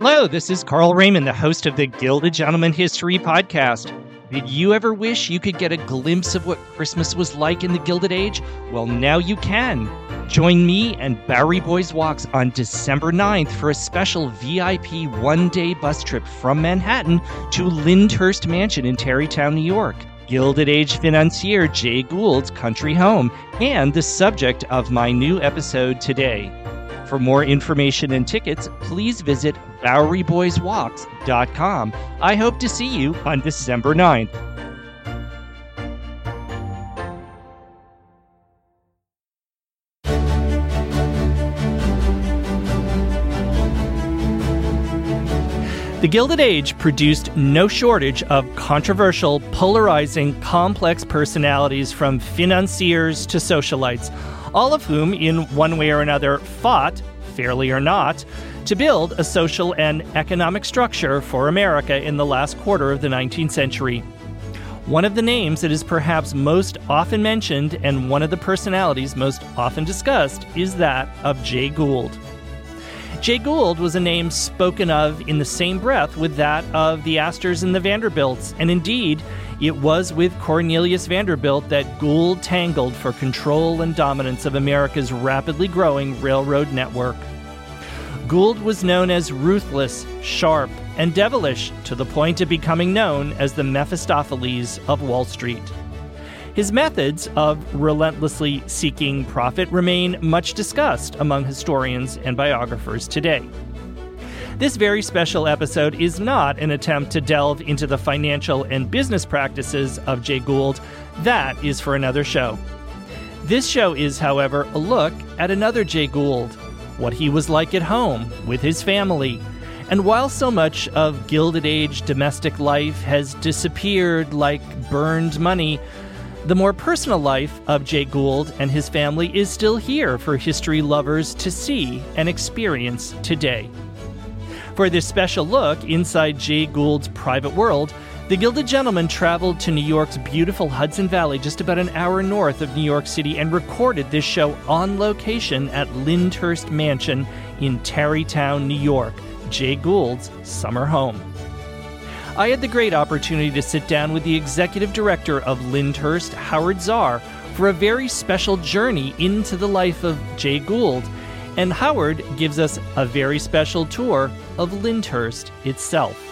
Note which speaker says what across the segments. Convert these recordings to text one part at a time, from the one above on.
Speaker 1: Hello, this is Carl Raymond, the host of the Gilded Gentleman History Podcast. Did you ever wish you could get a glimpse of what Christmas was like in the Gilded Age? Well, now you can. Join me and Bowery Boys Walks on December 9th for a special VIP one day bus trip from Manhattan to Lyndhurst Mansion in Tarrytown, New York. Gilded Age financier Jay Gould's country home, and the subject of my new episode today. For more information and tickets, please visit BoweryBoysWalks.com. I hope to see you on December 9th. The Gilded Age produced no shortage of controversial, polarizing, complex personalities from financiers to socialites, all of whom, in one way or another, fought, fairly or not, to build a social and economic structure for America in the last quarter of the 19th century. One of the names that is perhaps most often mentioned and one of the personalities most often discussed is that of Jay Gould. Jay Gould was a name spoken of in the same breath with that of the Astors and the Vanderbilts, and indeed, it was with Cornelius Vanderbilt that Gould tangled for control and dominance of America's rapidly growing railroad network. Gould was known as ruthless, sharp, and devilish to the point of becoming known as the Mephistopheles of Wall Street. His methods of relentlessly seeking profit remain much discussed among historians and biographers today. This very special episode is not an attempt to delve into the financial and business practices of Jay Gould. That is for another show. This show is, however, a look at another Jay Gould, what he was like at home with his family. And while so much of Gilded Age domestic life has disappeared like burned money, the more personal life of Jay Gould and his family is still here for history lovers to see and experience today. For this special look inside Jay Gould's private world, the Gilded Gentleman traveled to New York's beautiful Hudson Valley, just about an hour north of New York City, and recorded this show on location at Lyndhurst Mansion in Tarrytown, New York, Jay Gould's summer home. I had the great opportunity to sit down with the executive director of Lyndhurst, Howard Zar, for a very special journey into the life of Jay Gould. And Howard gives us a very special tour of Lyndhurst itself.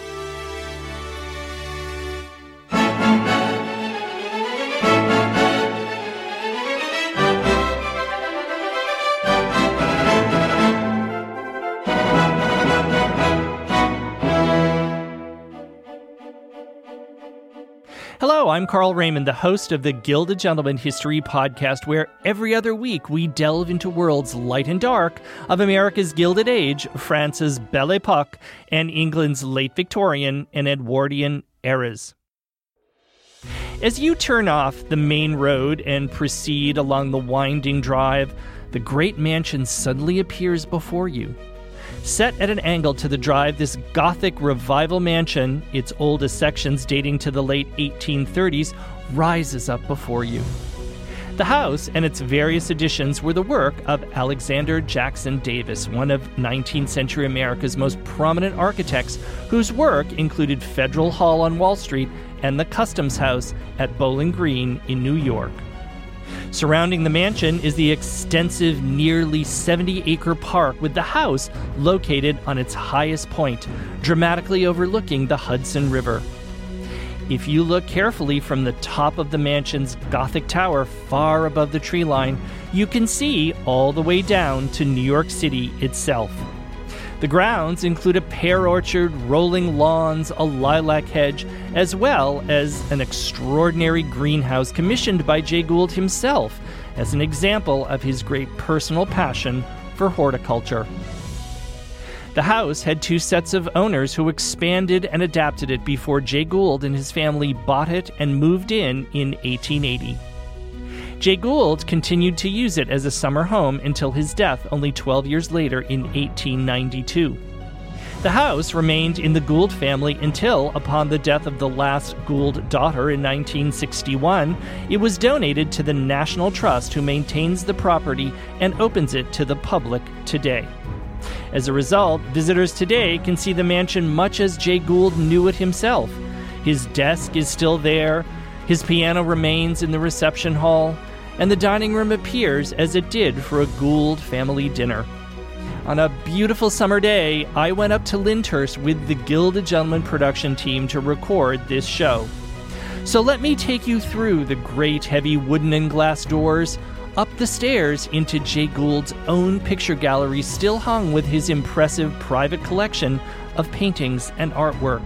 Speaker 1: I'm Carl Raymond, the host of the Gilded Gentleman History Podcast, where every other week we delve into worlds light and dark of America's Gilded Age, France's Belle Epoque, and England's late Victorian and Edwardian eras. As you turn off the main road and proceed along the winding drive, the great mansion suddenly appears before you. Set at an angle to the drive, this Gothic revival mansion, its oldest sections dating to the late 1830s, rises up before you. The house and its various additions were the work of Alexander Jackson Davis, one of 19th century America's most prominent architects, whose work included Federal Hall on Wall Street and the Customs House at Bowling Green in New York. Surrounding the mansion is the extensive, nearly 70 acre park with the house located on its highest point, dramatically overlooking the Hudson River. If you look carefully from the top of the mansion's Gothic tower far above the tree line, you can see all the way down to New York City itself. The grounds include a pear orchard, rolling lawns, a lilac hedge, as well as an extraordinary greenhouse commissioned by Jay Gould himself as an example of his great personal passion for horticulture. The house had two sets of owners who expanded and adapted it before Jay Gould and his family bought it and moved in in 1880. Jay Gould continued to use it as a summer home until his death only 12 years later in 1892. The house remained in the Gould family until, upon the death of the last Gould daughter in 1961, it was donated to the National Trust, who maintains the property and opens it to the public today. As a result, visitors today can see the mansion much as Jay Gould knew it himself. His desk is still there, his piano remains in the reception hall, and the dining room appears as it did for a Gould family dinner. On a beautiful summer day, I went up to Lyndhurst with the Gilded Gentleman production team to record this show. So let me take you through the great heavy wooden and glass doors, up the stairs into Jay Gould's own picture gallery, still hung with his impressive private collection of paintings and artwork.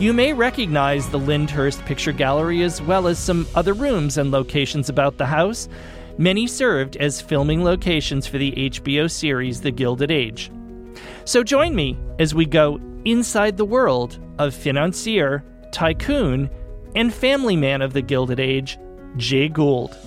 Speaker 1: You may recognize the Lyndhurst Picture Gallery as well as some other rooms and locations about the house. Many served as filming locations for the HBO series The Gilded Age. So join me as we go inside the world of financier, tycoon, and family man of the Gilded Age, Jay Gould.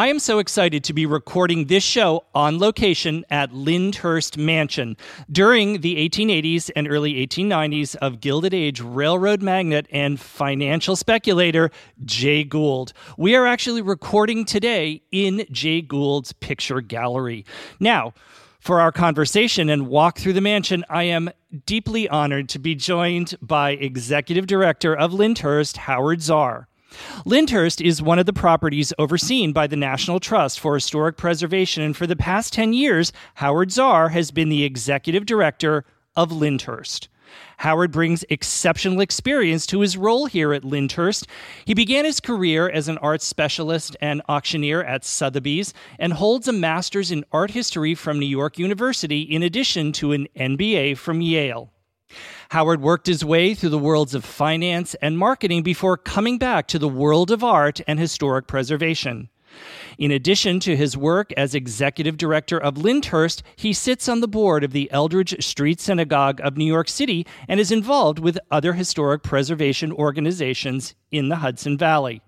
Speaker 1: I am so excited to be recording this show on location at Lyndhurst Mansion during the 1880s and early 1890s of Gilded Age railroad magnate and financial speculator Jay Gould. We are actually recording today in Jay Gould's picture gallery. Now, for our conversation and walk through the mansion, I am deeply honored to be joined by Executive Director of Lyndhurst, Howard Zar. Lyndhurst is one of the properties overseen by the National Trust for Historic Preservation, and for the past 10 years, Howard Zar has been the executive director of Lyndhurst. Howard brings exceptional experience to his role here at Lyndhurst. He began his career as an art specialist and auctioneer at Sotheby's and holds a master's in art history from New York University in addition to an MBA from Yale. Howard worked his way through the worlds of finance and marketing before coming back to the world of art and historic preservation. In addition to his work as executive director of Lyndhurst, he sits on the board of the Eldridge Street Synagogue of New York City and is involved with other historic preservation organizations in the Hudson Valley.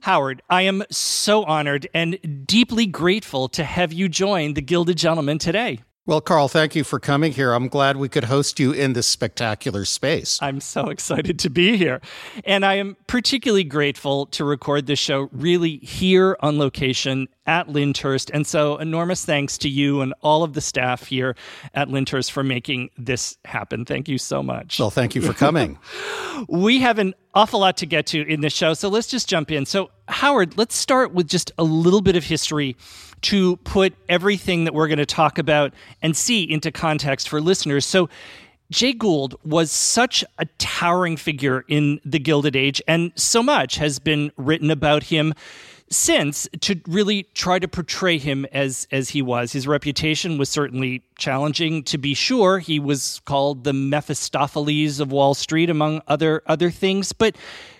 Speaker 1: Howard, I am so honored and deeply grateful to have you join the Gilded Gentleman today.
Speaker 2: Well, Carl, thank you for coming here. I'm glad we could host you in this spectacular space.
Speaker 1: I'm so excited to be here. And I am particularly grateful to record this show really here on location at Lyndhurst. And so, enormous thanks to you and all of the staff here at Lyndhurst for making this happen. Thank you so much.
Speaker 2: Well, thank you for coming.
Speaker 1: we have an awful lot to get to in this show. So, let's just jump in. So, Howard, let's start with just a little bit of history to put everything that we're going to talk about and see into context for listeners. So, Jay Gould was such a towering figure in the Gilded Age, and so much has been written about him since to really try to portray him as as he was. His reputation was certainly challenging to be sure. He was called the Mephistopheles of Wall Street among other other things, but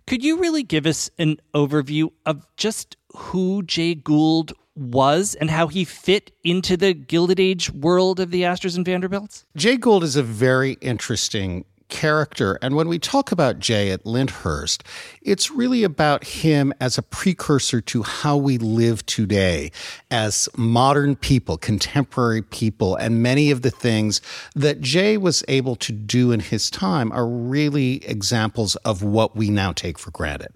Speaker 1: could you really give us an overview of just who Jay Gould was and how he fit into the Gilded Age world of the Astors and Vanderbilts?
Speaker 2: Jay Gould is a very interesting character. And when we talk about Jay at Lyndhurst, it's really about him as a precursor to how we live today as modern people, contemporary people. And many of the things that Jay was able to do in his time are really examples of what we now take for granted.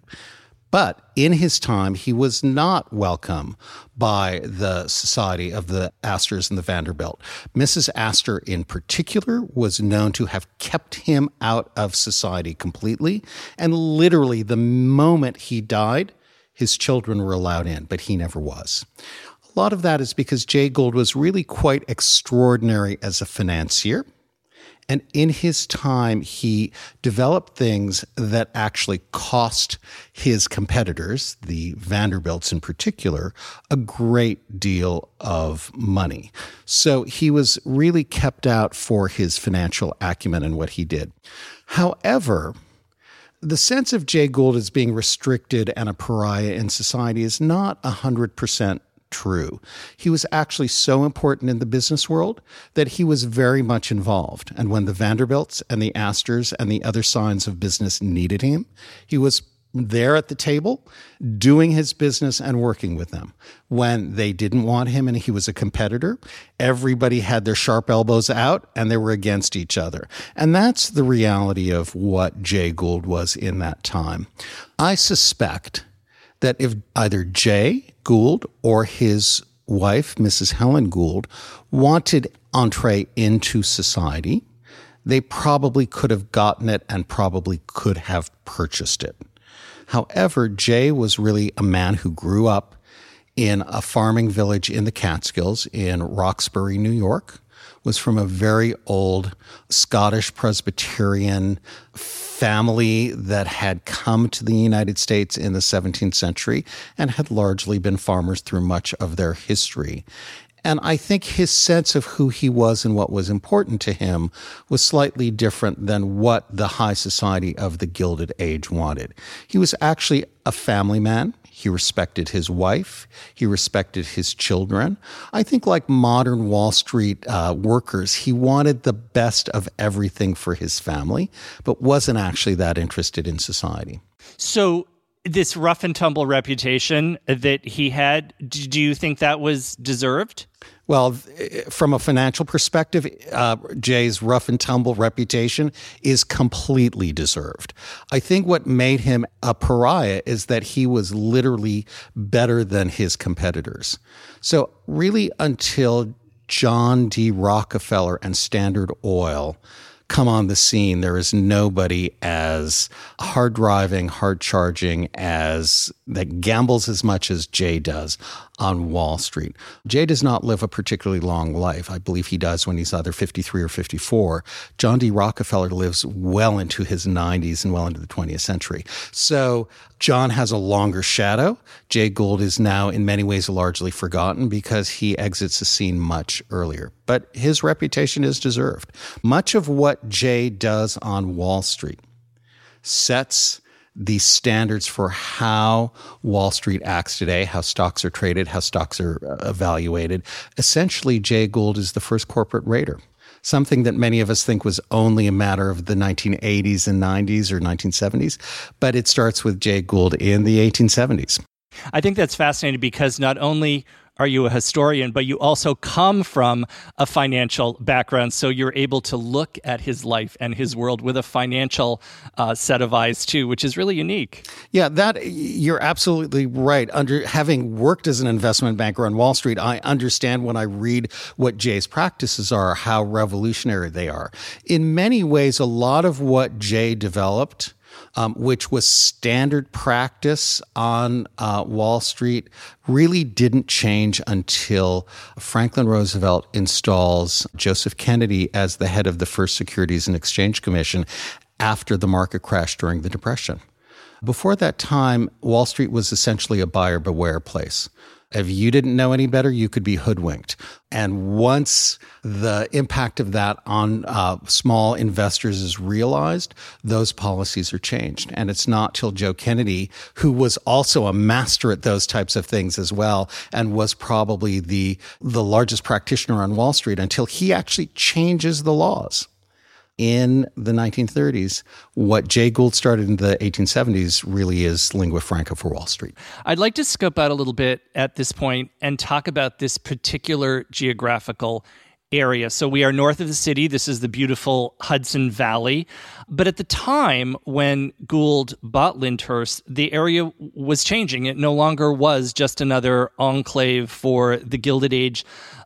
Speaker 2: But in his time, he was not welcome by the Society of the Astors and the Vanderbilt. Mrs. Astor, in particular, was known to have kept him out of society completely. And literally, the moment he died, his children were allowed in, but he never was. A lot of that is because Jay Gould was really quite extraordinary as a financier. And in his time, he developed things that actually cost his competitors, the Vanderbilts in particular, a great deal of money. So he was really kept out for his financial acumen and what he did. However, the sense of Jay Gould as being restricted and a pariah in society is not 100% true. He was actually so important in the business world that he was very much involved. And when the Vanderbilts and the Astors and the other signs of business needed him, he was there at the table doing his business and working with them. When they didn't want him and he was a competitor, everybody had their sharp elbows out and they were against each other. And that's the reality of what Jay Gould was in that time. I suspect that if either Jay Gould or his wife, Mrs. Helen Gould, wanted entree into society, they probably could have gotten it and probably could have purchased it. However, Jay was really a man who grew up in a farming village in the Catskills in Roxbury, New York, was from a very old Scottish Presbyterian family that had come to the United States in the 17th century and had largely been farmers through much of their history. And I think his sense of who he was and what was important to him was slightly different than what the high society of the Gilded Age wanted. He was actually a family man. He respected his wife. He respected his children. I think, like modern Wall Street uh, workers, he wanted the best of everything for his family, but wasn't actually that interested in society.
Speaker 1: So, this rough and tumble reputation that he had, do you think that was deserved?
Speaker 2: Well, from a financial perspective, uh, Jay's rough and tumble reputation is completely deserved. I think what made him a pariah is that he was literally better than his competitors. So, really, until John D. Rockefeller and Standard Oil come on the scene, there is nobody as hard driving, hard charging as that gambles as much as Jay does on Wall Street. Jay does not live a particularly long life. I believe he does when he's either 53 or 54. John D. Rockefeller lives well into his 90s and well into the 20th century. So John has a longer shadow. Jay Gould is now, in many ways, largely forgotten because he exits the scene much earlier. But his reputation is deserved. Much of what Jay does on Wall Street sets the standards for how Wall Street acts today, how stocks are traded, how stocks are uh, evaluated. Essentially, Jay Gould is the first corporate raider, Something that many of us think was only a matter of the 1980s and 90s or 1970s, but it starts with Jay Gould in the 1870s.
Speaker 1: I think that's fascinating because not only are you a historian, but you also come from a financial background. So you're able to look at his life and his world with a financial uh, set of eyes too, which is really unique.
Speaker 2: Yeah, that you're absolutely right. Under having worked as an investment banker on Wall Street, I understand when I read what Jay's practices are, how revolutionary they are. In many ways, a lot of what Jay developed um, which was standard practice on uh, Wall Street, really didn't change until Franklin Roosevelt installs Joseph Kennedy as the head of the first Securities and Exchange Commission after the market crash during the Depression. Before that time, Wall Street was essentially a buyer beware place. If you didn't know any better, you could be hoodwinked. And once the impact of that on uh, small investors is realized, those policies are changed. And it's not till Joe Kennedy, who was also a master at those types of things as well, and was probably the the largest practitioner on Wall Street, until he actually changes the laws in the 1930s. What Jay Gould started in the 1870s really is lingua franca for Wall Street.
Speaker 1: I'd like to scope out a little bit at this point and talk about this particular geographical area. So we are north of the city. This is the beautiful Hudson Valley. But at the time when Gould bought Lyndhurst, the area was changing. It no longer was just another enclave for the Gilded Age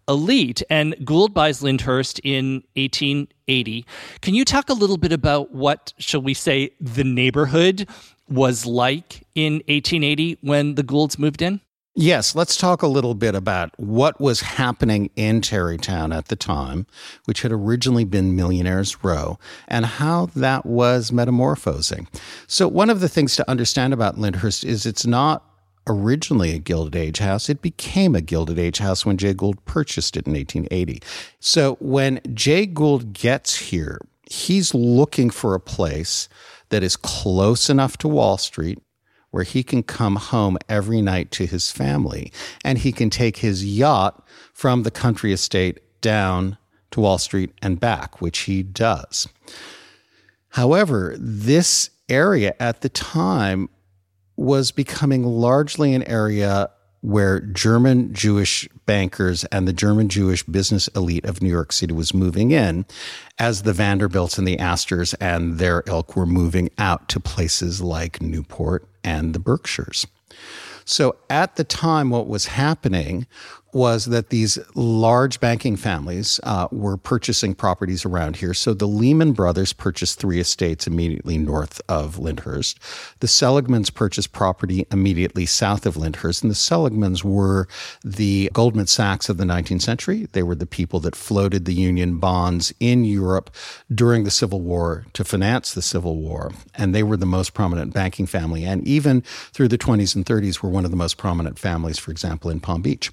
Speaker 1: elite. And Gould buys Lyndhurst in 1880. Can you talk a little bit about what, shall we say, the neighborhood was like in 1880 when the Goulds moved in?
Speaker 2: Yes, let's talk a little bit about what was happening in Tarrytown at the time, which had originally been Millionaires Row, and how that was metamorphosing. So, one of the things to understand about Lyndhurst is it's not originally a Gilded Age house. It became a Gilded Age house when Jay Gould purchased it in 1880. So, when Jay Gould gets here, he's looking for a place that is close enough to Wall Street where he can come home every night to his family and he can take his yacht from the country estate down to Wall Street and back, which he does. However, this area at the time was becoming largely an area where German Jewish bankers and the German Jewish business elite of New York City was moving in as the Vanderbilts and the Astors and their ilk were moving out to places like Newport and the Berkshires. So at the time, what was happening was that these large banking families uh, were purchasing properties around here. So the Lehman brothers purchased three estates immediately north of Lyndhurst. The Seligmans purchased property immediately south of Lyndhurst. And the Seligmans were the Goldman Sachs of the 19th century. They were the people that floated the Union bonds in Europe during the Civil War to finance the Civil War. And they were the most prominent banking family. And even through the 20s and 30s were one of the most prominent families, for example, in Palm Beach.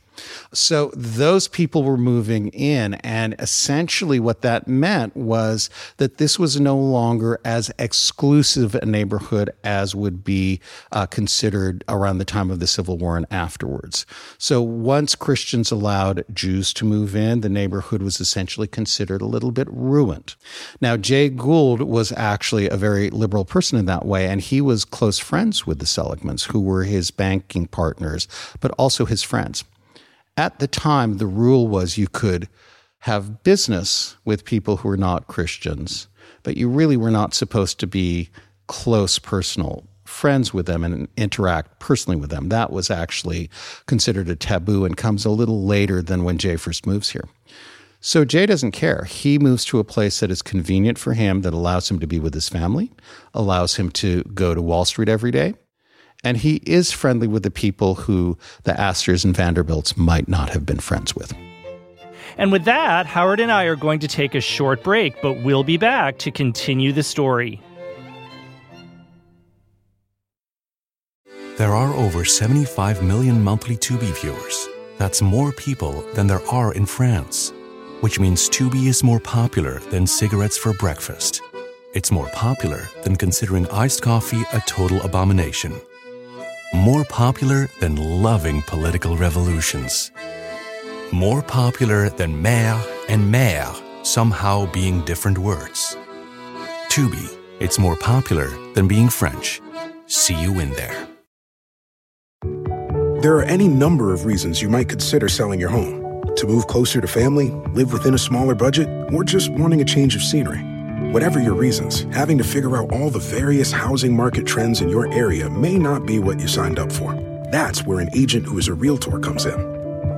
Speaker 2: So those people were moving in. And essentially, what that meant was that this was no longer as exclusive a neighborhood as would be uh, considered around the time of the Civil War and afterwards. So once Christians allowed Jews to move in, the neighborhood was essentially considered a little bit ruined. Now, Jay Gould was actually a very liberal person in that way, and he was close friends with the Seligmans, who were his banking partners, but also his friends at the time, the rule was you could have business with people who were not Christians, but you really were not supposed to be close personal friends with them and interact personally with them. That was actually considered a taboo and comes a little later than when Jay first moves here. So Jay doesn't care. He moves to a place that is convenient for him, that allows him to be with his family, allows him to go to Wall Street every day, and he is friendly with the people who the Astors and Vanderbilts might not have been friends with.
Speaker 1: And with that, Howard and I are going to take a short break, but we'll be back to continue the story.
Speaker 3: There are over 75 million monthly Tubi viewers. That's more people than there are in France, which means Tubi is more popular than cigarettes for breakfast. It's more popular than considering iced coffee a total abomination more popular than loving political revolutions. More popular than maire and mère somehow being different words. Tubi, it's more popular than being French. See you in there.
Speaker 4: There are any number of reasons you might consider selling your home. To move closer to family, live within a smaller budget, or just wanting a change of scenery. Whatever your reasons, having to figure out all the various housing market trends in your area may not be what you signed up for. That's where an agent who is a realtor comes in.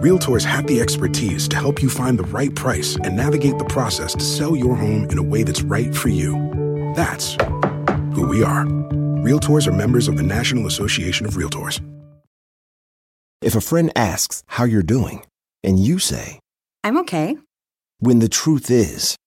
Speaker 4: Realtors have the expertise to help you find the right price and navigate the process to sell your home in a way that's right for you. That's who we are. Realtors are members of the National Association of Realtors.
Speaker 5: If a friend asks how you're doing, and you say,
Speaker 6: I'm okay,
Speaker 5: when the truth is,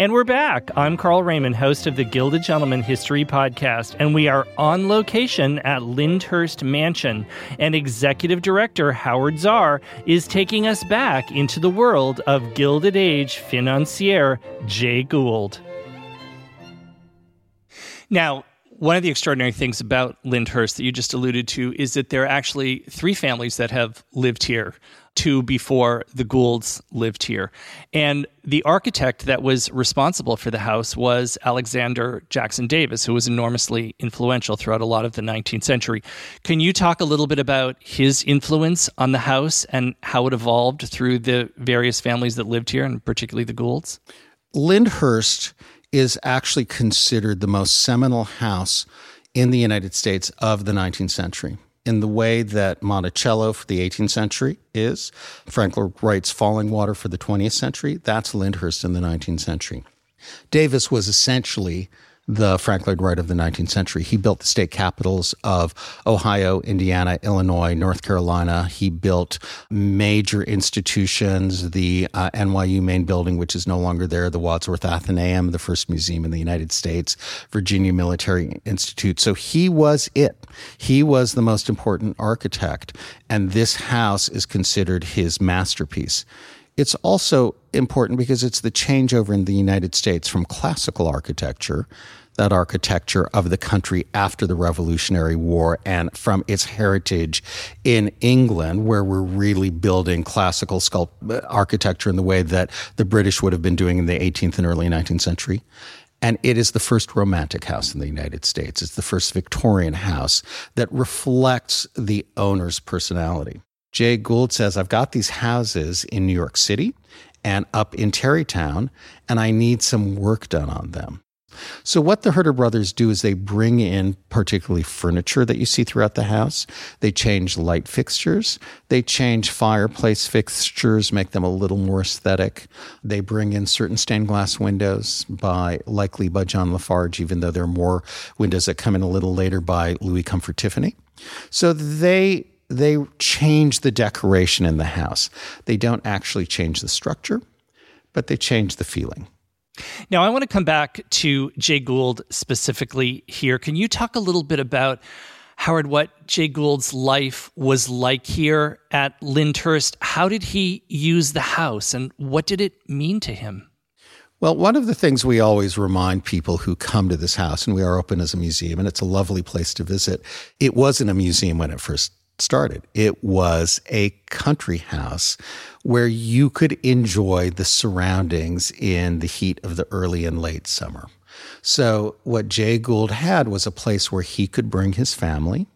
Speaker 1: And we're back. I'm Carl Raymond, host of the Gilded Gentleman History Podcast, and we are on location at Lyndhurst Mansion. And executive director Howard Zar is taking us back into the world of Gilded Age financier Jay Gould. Now, one of the extraordinary things about Lyndhurst that you just alluded to is that there are actually three families that have lived here two before the Goulds lived here. And the architect that was responsible for the house was Alexander Jackson Davis, who was enormously influential throughout a lot of the 19th century. Can you talk a little bit about his influence on the house and how it evolved through the various families that lived here, and particularly the Goulds?
Speaker 2: Lyndhurst is actually considered the most seminal house in the United States of the 19th century in the way that Monticello for the 18th century is. Frank Lloyd Wright's Fallingwater for the 20th century. That's Lyndhurst in the 19th century. Davis was essentially the Frank Lloyd Wright of the 19th century. He built the state capitals of Ohio, Indiana, Illinois, North Carolina. He built major institutions, the uh, NYU main building, which is no longer there, the Wadsworth Atheneum, the first museum in the United States, Virginia Military Institute. So he was it. He was the most important architect. And this house is considered his masterpiece. It's also important because it's the changeover in the United States from classical architecture that architecture of the country after the Revolutionary War and from its heritage in England, where we're really building classical sculpt- architecture in the way that the British would have been doing in the 18th and early 19th century. And it is the first romantic house in the United States. It's the first Victorian house that reflects the owner's personality. Jay Gould says, I've got these houses in New York City and up in Tarrytown, and I need some work done on them. So, what the Herter brothers do is they bring in particularly furniture that you see throughout the house. They change light fixtures. They change fireplace fixtures, make them a little more aesthetic. They bring in certain stained glass windows by likely by John Lafarge, even though there are more windows that come in a little later by Louis Comfort Tiffany. So they they change the decoration in the house. They don't actually change the structure, but they change the feeling.
Speaker 1: Now, I want to come back to Jay Gould specifically here. Can you talk a little bit about Howard, what Jay Gould's life was like here at Lyndhurst? How did he use the house and what did it mean to him?
Speaker 2: Well, one of the things we always remind people who come to this house, and we are open as a museum, and it's a lovely place to visit. It wasn't a museum when it first started. It was a country house where you could enjoy the surroundings in the heat of the early and late summer. So, what Jay Gould had was a place where he could bring his family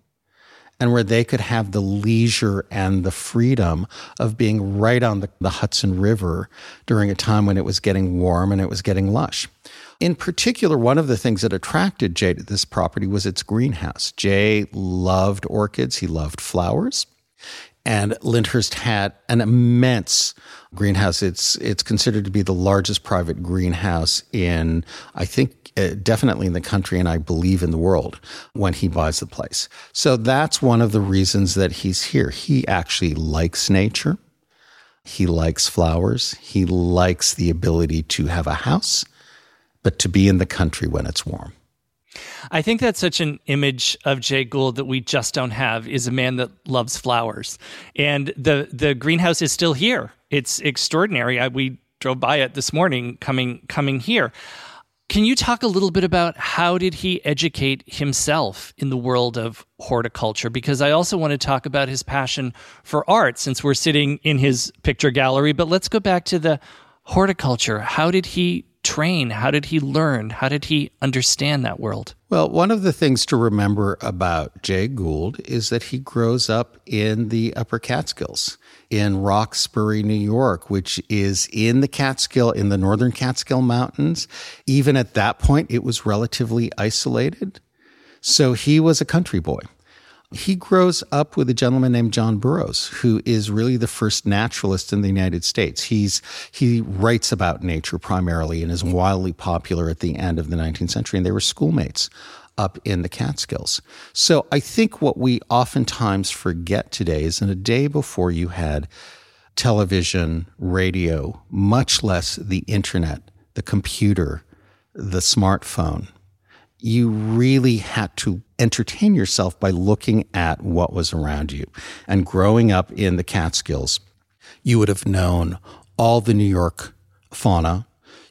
Speaker 2: and where they could have the leisure and the freedom of being right on the, the Hudson River during a time when it was getting warm and it was getting lush. In particular, one of the things that attracted Jay to this property was its greenhouse. Jay loved orchids, he loved flowers. And Lyndhurst had an immense greenhouse. It's it's considered to be the largest private greenhouse in, I think, uh, definitely in the country, and I believe in the world. When he buys the place, so that's one of the reasons that he's here. He actually likes nature. He likes flowers. He likes the ability to have a house but to be in the country when it's warm.
Speaker 1: I think that's such an image of Jay Gould that we just don't have is a man that loves flowers. And the the greenhouse is still here. It's extraordinary. I, we drove by it this morning coming coming here. Can you talk a little bit about how did he educate himself in the world of horticulture because I also want to talk about his passion for art since we're sitting in his picture gallery but let's go back to the horticulture. How did he train? How did he learn? How did he understand that world?
Speaker 2: Well, one of the things to remember about Jay Gould is that he grows up in the Upper Catskills in Roxbury, New York, which is in the Catskill, in the northern Catskill Mountains. Even at that point, it was relatively isolated. So he was a country boy. He grows up with a gentleman named John Burroughs, who is really the first naturalist in the United States. He's he writes about nature primarily and is wildly popular at the end of the 19th century. And they were schoolmates up in the Catskills. So I think what we oftentimes forget today is in a day before you had television, radio, much less the internet, the computer, the smartphone, you really had to entertain yourself by looking at what was around you. And growing up in the Catskills, you would have known all the New York fauna,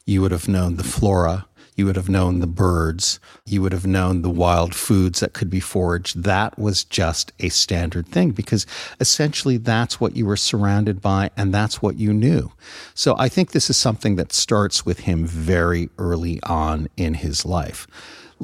Speaker 2: you would have known the flora, You would have known the birds. You would have known the wild foods that could be foraged. That was just a standard thing because essentially that's what you were surrounded by and that's what you knew. So I think this is something that starts with him very early on in his life.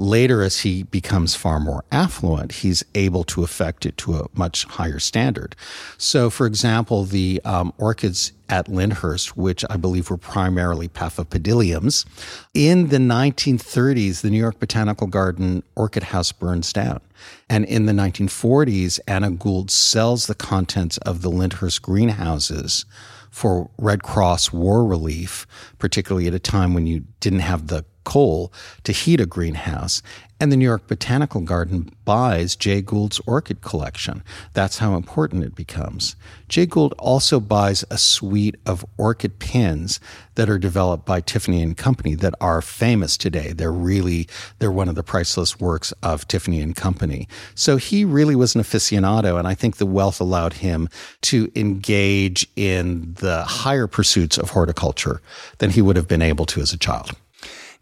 Speaker 2: Later, as he becomes far more affluent, he's able to affect it to a much higher standard. So, for example, the um, orchids at Lyndhurst, which I believe were primarily Paphiopedilums, in the 1930s, the New York Botanical Garden orchid house burns down. And in the 1940s, Anna Gould sells the contents of the Lyndhurst greenhouses for Red Cross war relief, particularly at a time when you didn't have the coal to heat a greenhouse. And the New York Botanical Garden buys Jay Gould's orchid collection. That's how important it becomes. Jay Gould also buys a suite of orchid pins that are developed by Tiffany and Company that are famous today. They're really they're one of the priceless works of Tiffany and Company. So he really was an aficionado and I think the wealth allowed him to engage in the higher pursuits of horticulture than he would have been able to as a child.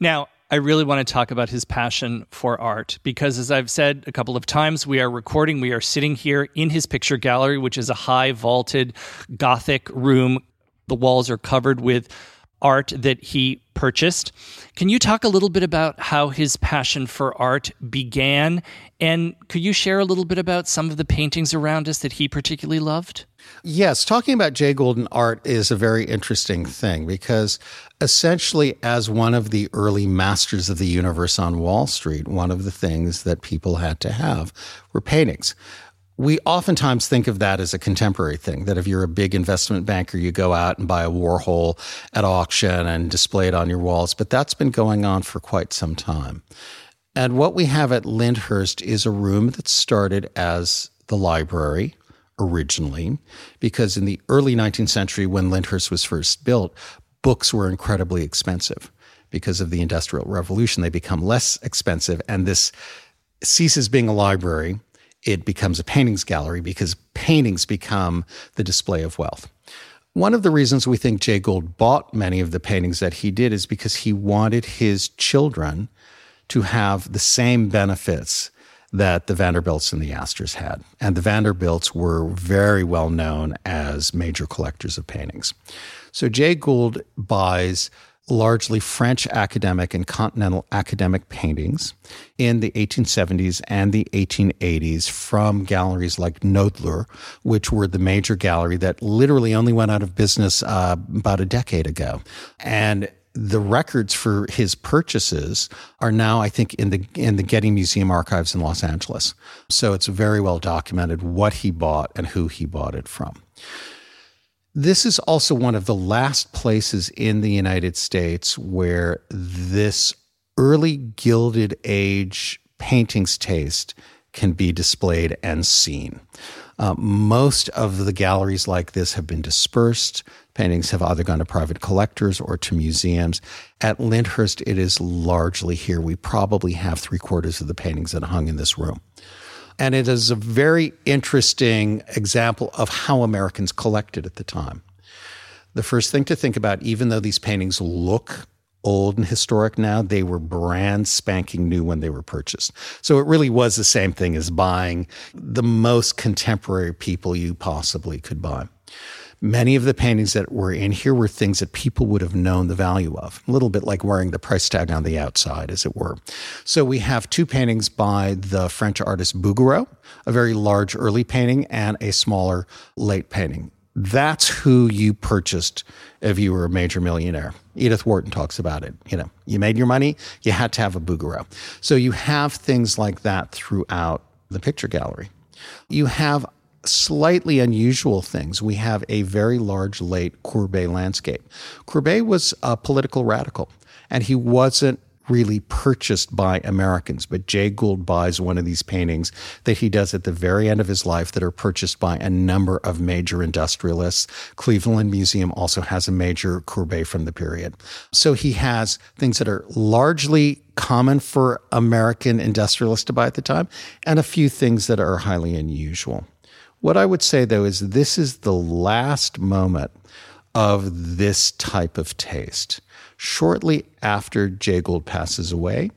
Speaker 1: Now, I really want to talk about his passion for art because, as I've said a couple of times, we are recording, we are sitting here in his picture gallery, which is a high vaulted Gothic room. The walls are covered with art that he purchased. Can you talk a little bit about how his passion for art began? And could you share a little bit about some of the paintings around us that he particularly loved?
Speaker 2: Yes, talking about Jay Golden art is a very interesting thing because essentially, as one of the early masters of the universe on Wall Street, one of the things that people had to have were paintings. We oftentimes think of that as a contemporary thing, that if you're a big investment banker, you go out and buy a Warhol at auction and display it on your walls. But that's been going on for quite some time. And what we have at Lyndhurst is a room that started as the library originally, because in the early 19th century, when Lyndhurst was first built, books were incredibly expensive. Because of the Industrial Revolution, they become less expensive, and this ceases being a library. It becomes a paintings gallery because paintings become the display of wealth. One of the reasons we think Jay Gould bought many of the paintings that he did is because he wanted his children to have the same benefits that the Vanderbilts and the Astors had. And the Vanderbilts were very well known as major collectors of paintings. So Jay Gould buys largely French academic and continental academic paintings in the 1870s and the 1880s from galleries like Knoedler, which were the major gallery that literally only went out of business uh, about a decade ago. And the records for his purchases are now, I think, in the in the Getty Museum archives in Los Angeles. So it's very well documented what he bought and who he bought it from. This is also one of the last places in the United States where this early Gilded Age paintings taste can be displayed and seen. Uh, most of the galleries like this have been dispersed. Paintings have either gone to private collectors or to museums. At Lyndhurst, it is largely here. We probably have three quarters of the paintings that hung in this room. And it is a very interesting example of how Americans collected at the time. The first thing to think about, even though these paintings look old and historic now, they were brand spanking new when they were purchased. So it really was the same thing as buying the most contemporary people you possibly could buy. Many of the paintings that were in here were things that people would have known the value of, a little bit like wearing the price tag on the outside, as it were. So we have two paintings by the French artist Bouguereau, a very large early painting, and a smaller late painting. That's who you purchased if you were a major millionaire. Edith Wharton talks about it. You know, you made your money, you had to have a Bouguereau. So you have things like that throughout the picture gallery. You have slightly unusual things. We have a very large late Courbet landscape. Courbet was a political radical, and he wasn't really purchased by Americans. But Jay Gould buys one of these paintings that he does at the very end of his life that are purchased by a number of major industrialists. Cleveland Museum also has a major Courbet from the period. So he has things that are largely common for American industrialists to buy at the time and a few things that are highly unusual. What I would say though is this is the last moment of this type of taste. Shortly after Jay Gould passes away,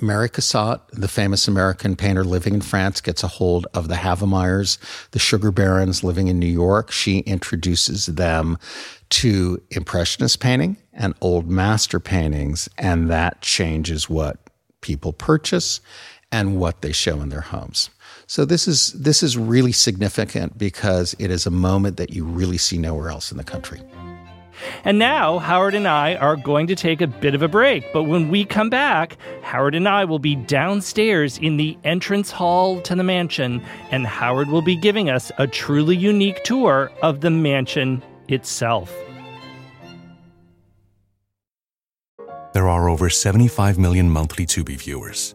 Speaker 2: Mary Cassatt, the famous American painter living in France, gets a hold of the Havemeyers, the sugar barons living in New York. She introduces them to Impressionist painting and old master paintings, and that changes what people purchase and what they show in their homes. So this is this is really significant because it is a moment that you really see nowhere else in the country.
Speaker 1: And now, Howard and I are going to take a bit of a break. But when we come back, Howard and I will be downstairs in the entrance hall to the mansion, and Howard will be giving us a truly unique tour of the mansion itself.
Speaker 3: There are over 75 million monthly Tubi viewers.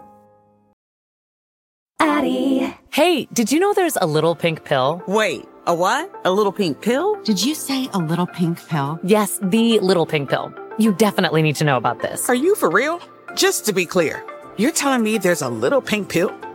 Speaker 7: Addie. Hey, did you know there's a little pink pill?
Speaker 8: Wait, a what? A little pink pill?
Speaker 9: Did you say a little pink pill?
Speaker 7: Yes, the little pink pill. You definitely need to know about this.
Speaker 8: Are you for real? Just to be clear, you're telling me there's a little pink pill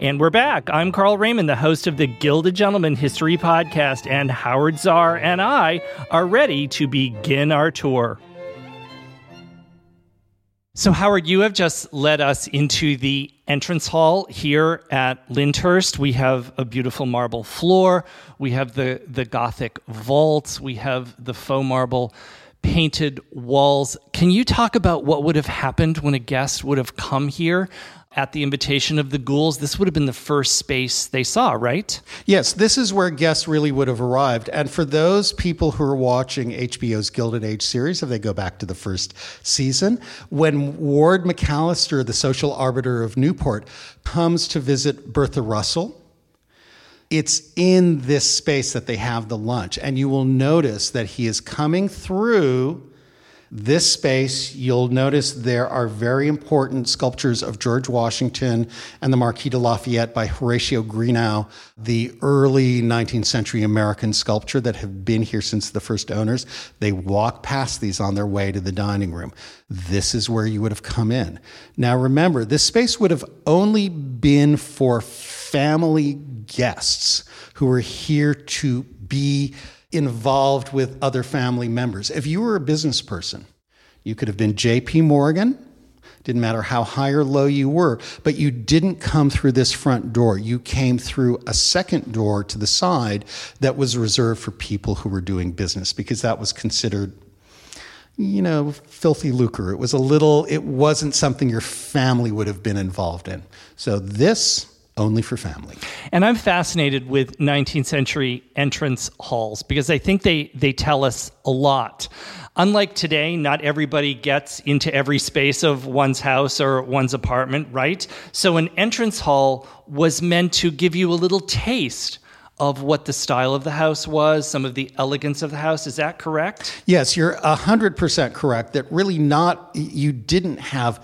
Speaker 1: And we're back. I'm Carl Raymond, the host of the Gilded Gentleman History Podcast, and Howard Zar and I are ready to begin our tour. So, Howard, you have just led us into the entrance hall here at Lyndhurst. We have a beautiful marble floor. We have the, the Gothic vaults. We have the faux marble painted walls. Can you talk about what would have happened when a guest would have come here? At the invitation of the Goulds, this would have been the first space they saw, right?
Speaker 2: Yes, this is where guests really would have arrived. And for those people who are watching HBO's Gilded Age series, if they go back to the first season, when Ward McAllister, the social arbiter of Newport, comes to visit Bertha Russell, it's in this space that they have the lunch. And you will notice that he is coming through this space, you'll notice there are very important sculptures of George Washington and the Marquis de Lafayette by Horatio Greenough, the early 19th century American sculpture that have been here since the first owners. They walk past these on their way to the dining room. This is where you would have come in. Now remember, this space would have only been for family guests who were here to be involved with other family members. If you were a business person, you could have been JP Morgan, didn't matter how high or low you were, but you didn't come through this front door. You came through a second door to the side that was reserved for people who were doing business because that was considered you know, filthy lucre. It was a little, it wasn't something your family would have been involved in. So this only for family.
Speaker 1: And I'm fascinated with 19th century entrance halls because I think they they tell us a lot. Unlike today, not everybody gets into every space of one's house or one's apartment, right? So an entrance hall was meant to give you a little taste of what the style of the house was, some of the elegance of the house. Is that correct?
Speaker 2: Yes, you're 100% correct that really not you didn't have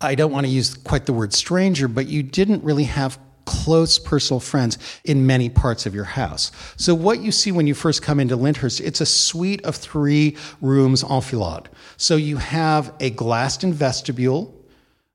Speaker 2: I don't want to use quite the word stranger, but you didn't really have close personal friends in many parts of your house. So what you see when you first come into Lyndhurst, it's a suite of three rooms enfilade. So you have a glassed in vestibule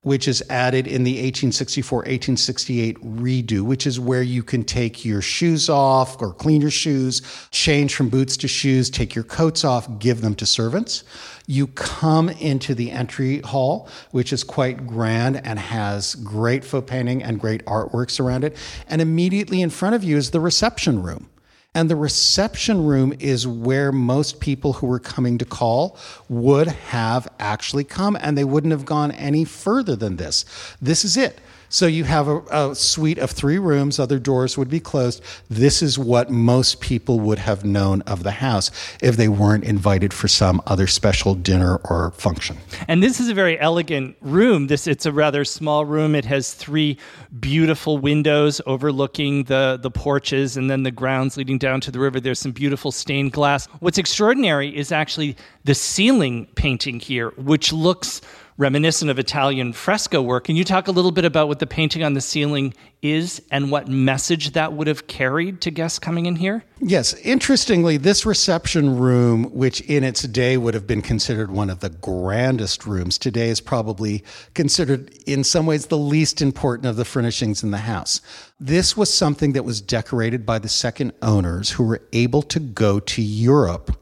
Speaker 2: which is added in the 1864 1868 redo, which is where you can take your shoes off or clean your shoes, change from boots to shoes, take your coats off, give them to servants. You come into the entry hall, which is quite grand and has great faux painting and great artworks around it. And immediately in front of you is the reception room. And the reception room is where most people who were coming to call would have actually come, and they wouldn't have gone any further than this. This is it. So you have a, a, suite of three rooms, other doors would be closed. This is what most people would have known of the house if they weren't invited for some other special dinner or function.
Speaker 1: And this is a very elegant room. This it's a rather small room. It has three beautiful windows overlooking the, the porches and then the grounds leading down to the river. There's some beautiful stained glass. What's extraordinary is actually the ceiling painting here, which looks reminiscent of Italian fresco work. Can you talk a little bit about what the painting on the ceiling is and what message that would have carried to guests coming in here?
Speaker 2: Yes. Interestingly, this reception room, which in its day would have been considered one of the grandest rooms, today is probably considered in some ways the least important of the furnishings in the house. This was something that was decorated by the second owners who were able to go to Europe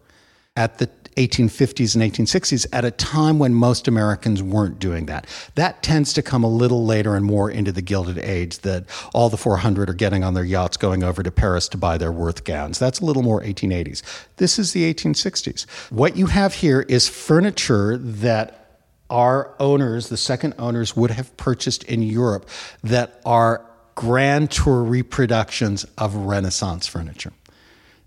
Speaker 2: at the 1850s and 1860s at a time when most Americans weren't doing that. That tends to come a little later and more into the Gilded Age that all the 400 are getting on their yachts going over to Paris to buy their Worth gowns. That's a little more 1880s. This is the 1860s. What you have here is furniture that our owners, the second owners, would have purchased in Europe that are grand tour reproductions of Renaissance furniture.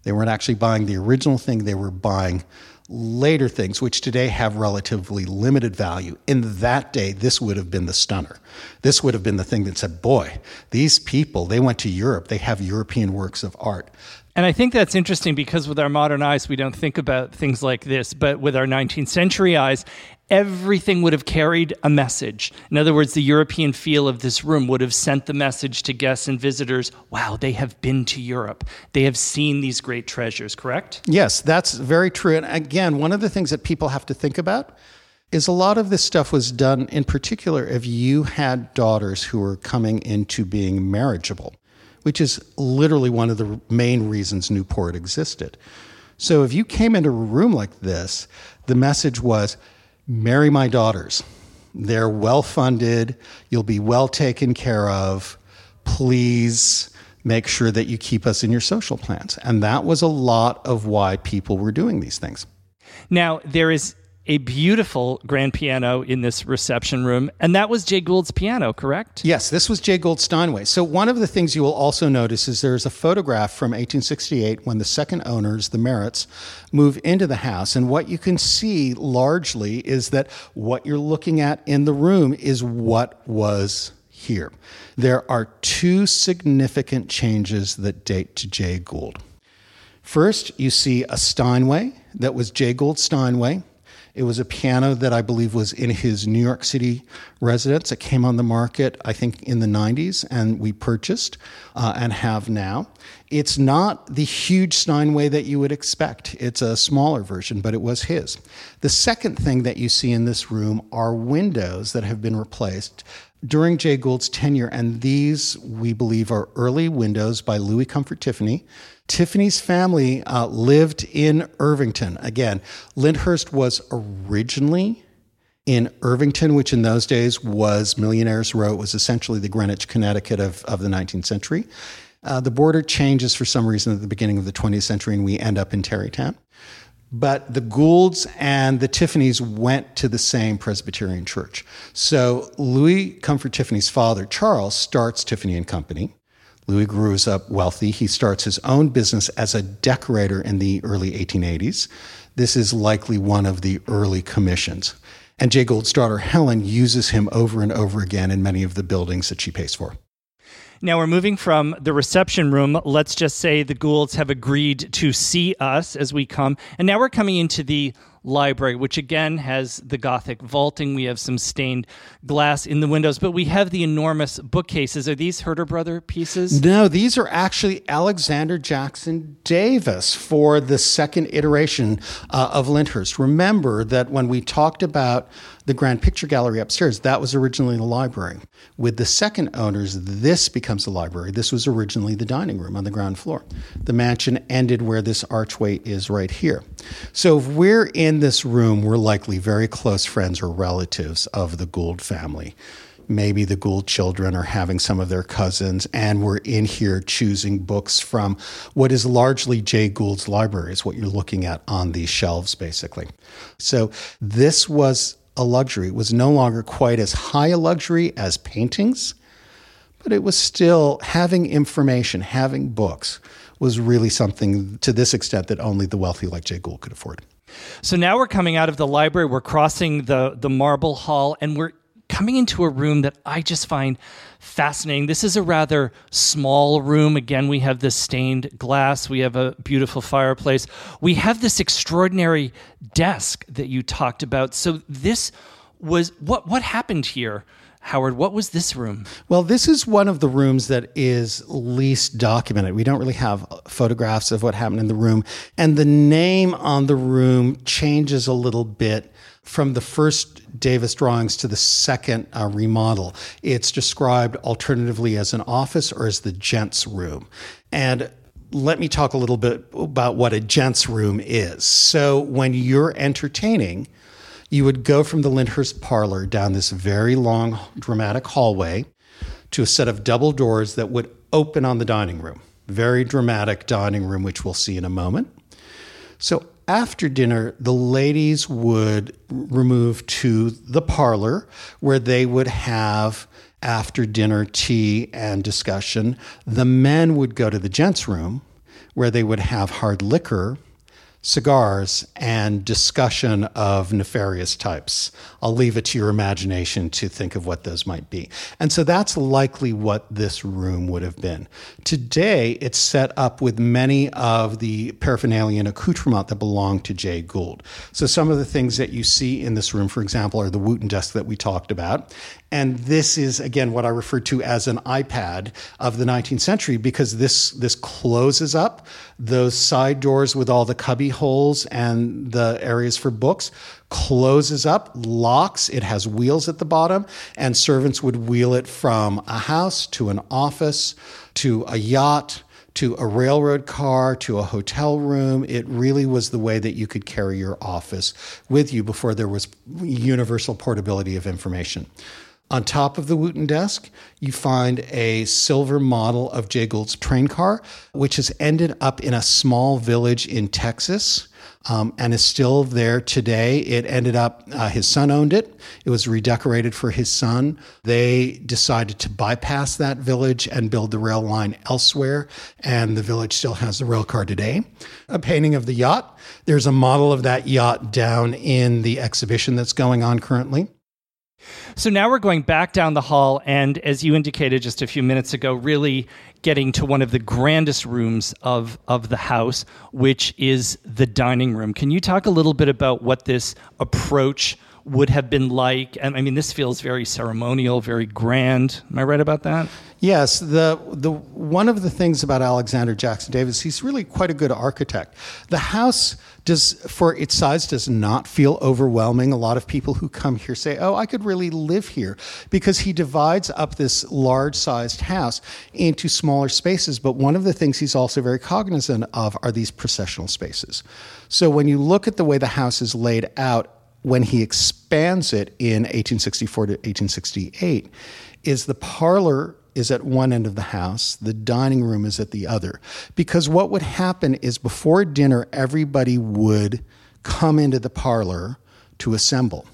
Speaker 2: They weren't actually buying the original thing, they were buying later things, which today have relatively limited value. In that day, this would have been the stunner. This would have been the thing that said, boy, these people, they went to Europe, they have European works of art.
Speaker 1: And I think that's interesting because with our modern eyes, we don't think about things like this. But with our 19th century eyes, everything would have carried a message. In other words, the European feel of this room would have sent the message to guests and visitors wow, they have been to Europe. They have seen these great treasures, correct?
Speaker 2: Yes, that's very true. And again, one of the things that people have to think about is a lot of this stuff was done in particular if you had daughters who were coming into being marriageable which is literally one of the main reasons Newport existed. So if you came into a room like this, the message was marry my daughters. They're well funded, you'll be well taken care of. Please make sure that you keep us in your social plans. And that was a lot of why people were doing these things.
Speaker 1: Now, there is a beautiful grand piano in this reception room, and that was Jay Gould's piano, correct?
Speaker 2: Yes, this was Jay Gould Steinway. So, one of the things you will also notice is there's a photograph from 1868 when the second owners, the Merritts, move into the house. And what you can see largely is that what you're looking at in the room is what was here. There are two significant changes that date to Jay Gould. First, you see a Steinway that was Jay Gould Steinway it was a piano that I believe was in his New York City residence. It came on the market, I think, in the 90s, and we purchased uh, and have now. It's not the huge Steinway that you would expect. It's a smaller version, but it was his. The second thing that you see in this room are windows that have been replaced during Jay Gould's tenure, and these we believe are early windows by Louis Comfort Tiffany. Tiffany's family uh, lived in Irvington. Again, Lyndhurst was originally in Irvington, which in those days was Millionaires Row. It was essentially the Greenwich, Connecticut of, of the 19th century. Uh, the border changes for some reason at the beginning of the 20th century, and we end up in Tarrytown. But the Goulds and the Tiffanys went to the same Presbyterian church. So Louis Comfort Tiffany's father, Charles, starts Tiffany and Company. Louis grows up wealthy. He starts his own business as a decorator in the early 1880s. This is likely one of the early commissions. And Jay Gould's daughter, Helen, uses him over and over again in many of the buildings that she pays for.
Speaker 1: Now we're moving from the reception room. Let's just say the Goulds have agreed to see us as we come. And now we're coming into the library, which again has the Gothic vaulting. We have some stained glass in the windows, but we have the enormous bookcases. Are these Herter Brother pieces?
Speaker 2: No, these are actually Alexander Jackson Davis for the second iteration uh, of Lyndhurst. Remember that when we talked about the Grand Picture Gallery upstairs, that was originally the library. With the second owners, this becomes the library. This was originally the dining room on the ground floor. The mansion ended where this archway is right here. So if we're in this room, we're likely very close friends or relatives of the Gould family. Maybe the Gould children are having some of their cousins, and we're in here choosing books from what is largely Jay Gould's library, is what you're looking at on these shelves, basically. So this was a luxury. It was no longer quite as high a luxury as paintings, but it was still having information, having books was really something to this extent that only the wealthy like Jay Gould could afford.
Speaker 1: So now we're coming out of the library, we're crossing the the marble hall and we're coming into a room that I just find fascinating. This is a rather small room. Again, we have this stained glass, we have a beautiful fireplace, we have this extraordinary desk that you talked about. So, this was what, what happened here? Howard, what was this room?
Speaker 2: Well, this is one of the rooms that is least documented. We don't really have photographs of what happened in the room. And the name on the room changes a little bit from the first Davis drawings to the second uh, remodel. It's described alternatively as an office or as the gents' room. And let me talk a little bit about what a gents' room is. So, when you're entertaining, you would go from the Lyndhurst parlor down this very long, dramatic hallway to a set of double doors that would open on the dining room. Very dramatic dining room, which we'll see in a moment. So after dinner, the ladies would remove to the parlor where they would have after dinner tea and discussion. The men would go to the gents' room where they would have hard liquor cigars and discussion of nefarious types. I'll leave it to your imagination to think of what those might be. And so that's likely what this room would have been. Today, it's set up with many of the paraphernalia and accoutrement that belong to Jay Gould. So some of the things that you see in this room, for example, are the Wooton desk that we talked about. And this is, again, what I refer to as an iPad of the 19th century because this, this closes up those side doors with all the cubby holes and the areas for books, closes up, locks. It has wheels at the bottom, and servants would wheel it from a house to an office to a yacht to a railroad car to a hotel room. It really was the way that you could carry your office with you before there was universal portability of information. On top of the Wooton desk, you find a silver model of Jay Gould's train car, which has ended up in a small village in Texas. Um, and is still there today. It ended up, uh, his son owned it. It was redecorated for his son. They decided to bypass that village and build the rail line elsewhere. And the village still has the rail car today. A painting of the yacht. There's a model of that yacht down in the exhibition that's going on currently.
Speaker 1: So now we're going back down the hall, and as you indicated just a few minutes ago, really getting to one of the grandest rooms of, of the house, which is the dining room. Can you talk a little bit about what this approach would have been like? And I mean, this feels very ceremonial, very grand. Am I right about that?
Speaker 2: Yes, the the one of the things about Alexander Jackson Davis, he's really quite a good architect. The house does for its size does not feel overwhelming. A lot of people who come here say, "Oh, I could really live here," because he divides up this large-sized house into smaller spaces, but one of the things he's also very cognizant of are these processional spaces. So when you look at the way the house is laid out when he expands it in 1864 to 1868 is the parlor is at one end of the house, the dining room is at the other. Because what would happen is before dinner, everybody would come into the parlor to assemble.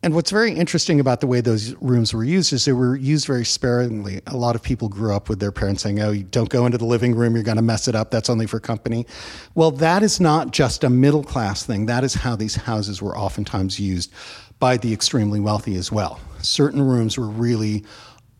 Speaker 2: And what's very interesting about the way those rooms were used is they were used very sparingly. A lot of people grew up with their parents saying, Oh, you don't go into the living room, you're going to mess it up, that's only for company. Well, that is not just a middle class thing. That is how these houses were oftentimes used by the extremely wealthy as well. Certain rooms were really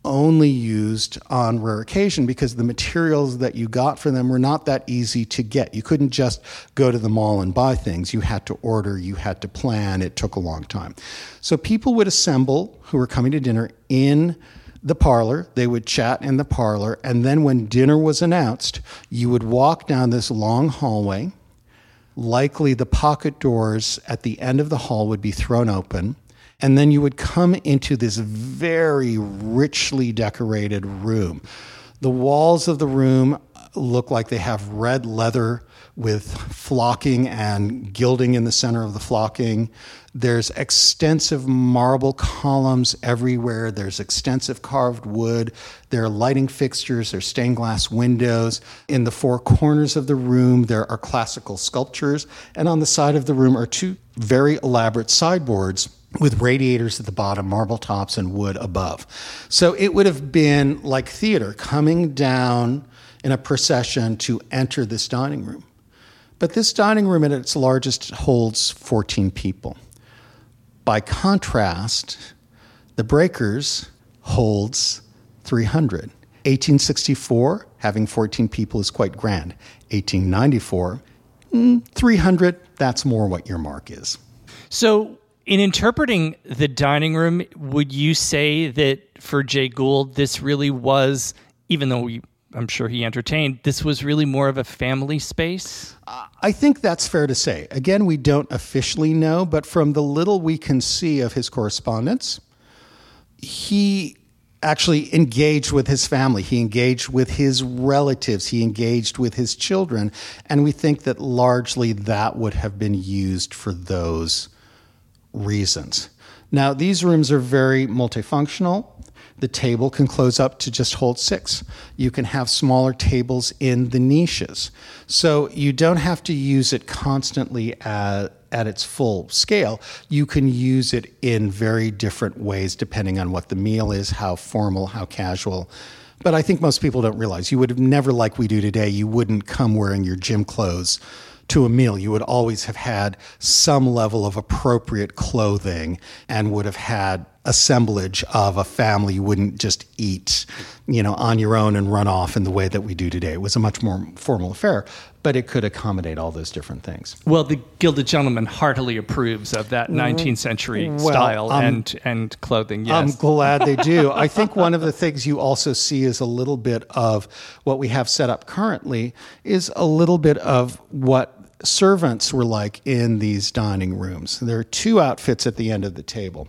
Speaker 2: only used on rare occasion because the materials that you got for them were not that easy to get. You couldn't just go to the mall and buy things. You had to order, you had to plan. It took a long time. So people would assemble who were coming to dinner in the parlor. They would chat in the parlor. And then when dinner was announced, you would walk down this long hallway. Likely the pocket doors at the end of the hall would be thrown open. And then you would come into this very richly decorated room. The walls of the room look like they have red leather with flocking and gilding in the center of the flocking. There's extensive marble columns everywhere. There's extensive carved wood. There are lighting fixtures. There's stained glass windows. In the four corners of the room, there are classical sculptures. And on the side of the room are two very elaborate sideboards with radiators at the bottom, marble tops, and wood above. So it would have been like theater coming down in a procession to enter this dining room. But this dining room at its largest holds 14 people. By contrast, the Breakers holds 300. 1864, having 14 people is quite grand. 1894, mm, 300, that's more what your mark is.
Speaker 1: So, in interpreting the dining room, would you say that for Jay Gould, this really was, even though we, I'm sure he entertained, this was really more of a family space?
Speaker 2: I think that's fair to say. Again, we don't officially know, but from the little we can see of his correspondence, he actually engaged with his family. He engaged with his relatives. He engaged with his children. And we think that largely that would have been used for those reasons. Now, these rooms are very multifunctional. The table can close up to just hold six. You can have smaller tables in the niches. So you don't have to use it constantly at, at its full scale. You can use it in very different ways depending on what the meal is, how formal, how casual. But I think most people don't realize you would have never, like we do today, you wouldn't come wearing your gym clothes to a meal. You would always have had some level of appropriate clothing and would have had assemblage of a family. You wouldn't just eat, you know, on your own and run off in the way that we do today. It was a much more formal affair, but it could accommodate all those different things.
Speaker 1: Well, the Gilded Gentleman heartily approves of that 19th century well, style um, and, and clothing. Yes.
Speaker 2: I'm glad they do. I think one of the things you also see is a little bit of what we have set up currently is a little bit of what servants were like in these dining rooms. There are two outfits at the end of the table.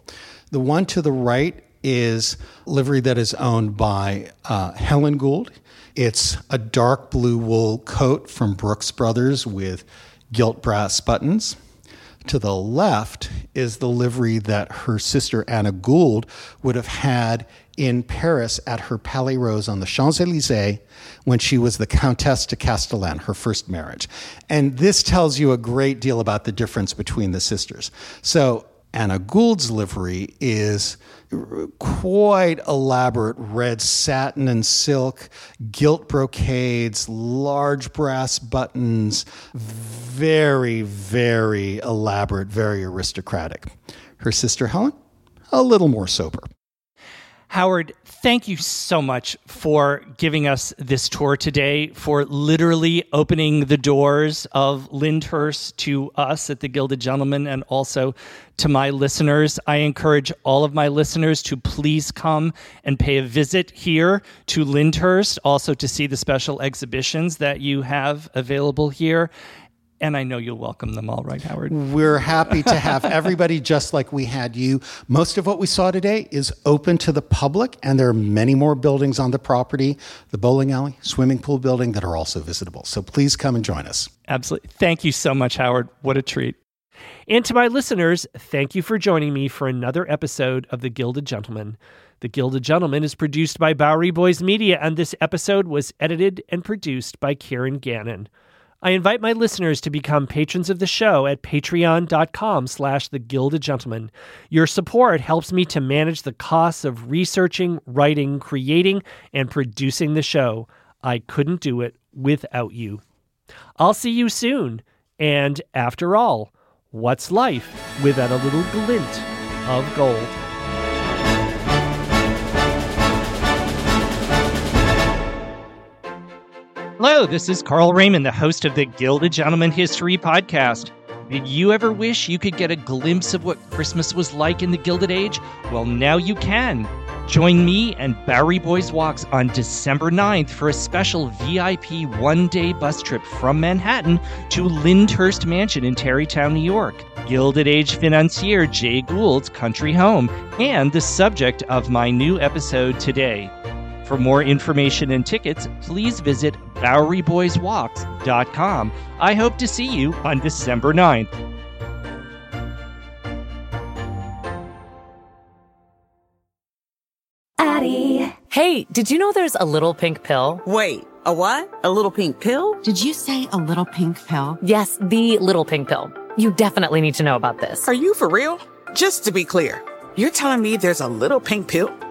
Speaker 2: The one to the right is livery that is owned by uh, Helen Gould. It's a dark blue wool coat from Brooks Brothers with gilt brass buttons. To the left is the livery that her sister Anna Gould would have had in Paris at her Palais Rose on the Champs Elysees when she was the Countess de Castellane, her first marriage. And this tells you a great deal about the difference between the sisters. So Anna Gould's livery is quite elaborate red satin and silk, gilt brocades, large brass buttons, very, very elaborate, very aristocratic. Her sister Helen, a little more sober.
Speaker 1: Howard, thank you so much for giving us this tour today, for literally opening the doors of Lyndhurst to us at the Gilded Gentleman and also to my listeners. I encourage all of my listeners to please come and pay a visit here to Lyndhurst, also to see the special exhibitions that you have available here and I know you'll welcome them all, right, Howard?
Speaker 2: We're happy to have everybody just like we had you. Most of what we saw today is open to the public, and there are many more buildings on the property the bowling alley, swimming pool building that are also visitable. So please come and join us.
Speaker 1: Absolutely. Thank you so much, Howard. What a treat. And to my listeners, thank you for joining me for another episode of The Gilded Gentleman. The Gilded Gentleman is produced by Bowery Boys Media, and this episode was edited and produced by Kieran Gannon. I invite my listeners to become patrons of the show at patreon.com slash the gilded gentleman. Your support helps me to manage the costs of researching, writing, creating, and producing the show. I couldn't do it without you. I'll see you soon. And after all, what's life without a little glint of gold? Hello, this is Carl Raymond, the host of the Gilded Gentleman History Podcast. Did you ever wish you could get a glimpse of what Christmas was like in the Gilded Age? Well, now you can. Join me and Bowery Boys Walks on December 9th for a special VIP one day bus trip from Manhattan to Lyndhurst Mansion in Tarrytown, New York, Gilded Age financier Jay Gould's country home, and the subject of my new episode today. For more information and tickets, please visit BoweryBoysWalks.com. I hope to see you on December 9th.
Speaker 7: Addie. Hey, did you know there's a little pink pill?
Speaker 8: Wait, a what? A little pink pill?
Speaker 9: Did you say a little pink pill?
Speaker 7: Yes, the little pink pill. You definitely need to know about this.
Speaker 8: Are you for real? Just to be clear, you're telling me there's a little pink pill